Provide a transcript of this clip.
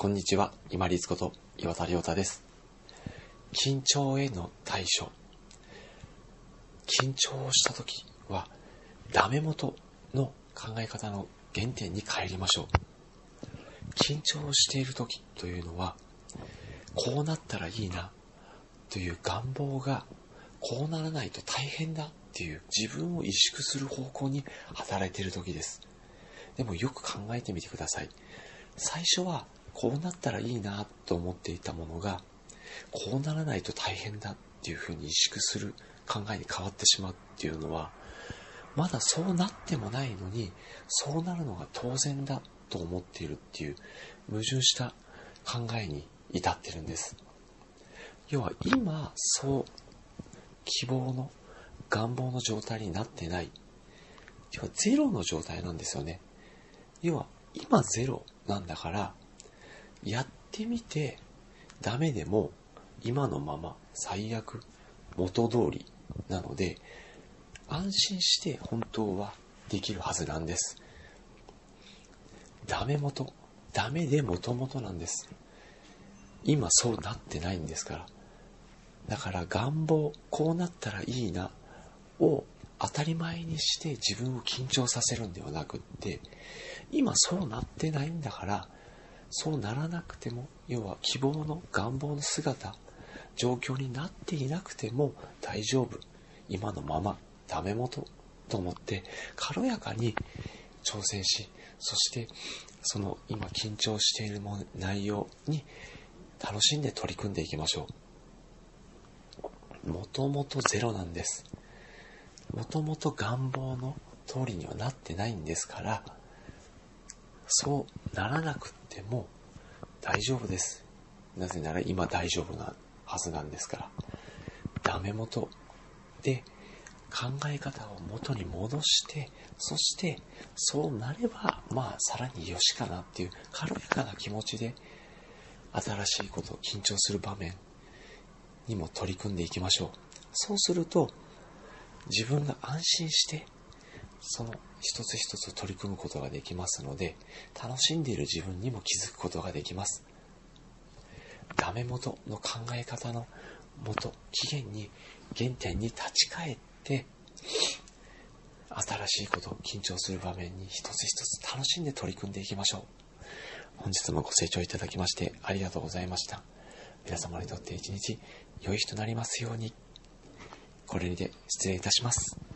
こんにちは、今立こと岩田亮太です。緊張への対処。緊張をした時は、ダメ元の考え方の原点に帰りましょう。緊張している時というのは、こうなったらいいなという願望が、こうならないと大変だっていう自分を萎縮する方向に働いている時です。でもよく考えてみてください。最初はこうなったらいいなと思っていたものが、こうならないと大変だっていうふうに萎縮する考えに変わってしまうっていうのは、まだそうなってもないのに、そうなるのが当然だと思っているっていう矛盾した考えに至ってるんです。要は今、そう、希望の願望の状態になってない。要はゼロの状態なんですよね。要は今ゼロなんだから、やってみてダメでも今のまま最悪元通りなので、安心して本当はできるはずなんです。ダメ元、ダメで元々なんです。今そうなってないんですから。だから願望、こうなったらいいなを当たり前にして自分を緊張させるんではなくって、今そうなってないんだから、そうならなくても、要は希望の願望の姿、状況になっていなくても大丈夫。今のまま、ダメ元と思って、軽やかに挑戦し、そして、その今緊張しているも内容に楽しんで取り組んでいきましょう。もともとゼロなんです。もともと願望の通りにはなってないんですから、そうならなくても大丈夫です。なぜなら今大丈夫なはずなんですから。ダメ元で考え方を元に戻して、そしてそうなれば、まあさらによしかなっていう軽やかな気持ちで新しいこと、緊張する場面にも取り組んでいきましょう。そうすると自分が安心してその一つ一つ取り組むことができますので、楽しんでいる自分にも気づくことができます。ダメ元の考え方の元、起源に、原点に立ち返って、新しいこと、緊張する場面に一つ一つ楽しんで取り組んでいきましょう。本日もご清聴いただきましてありがとうございました。皆様にとって一日良い日となりますように。これにて失礼いたします。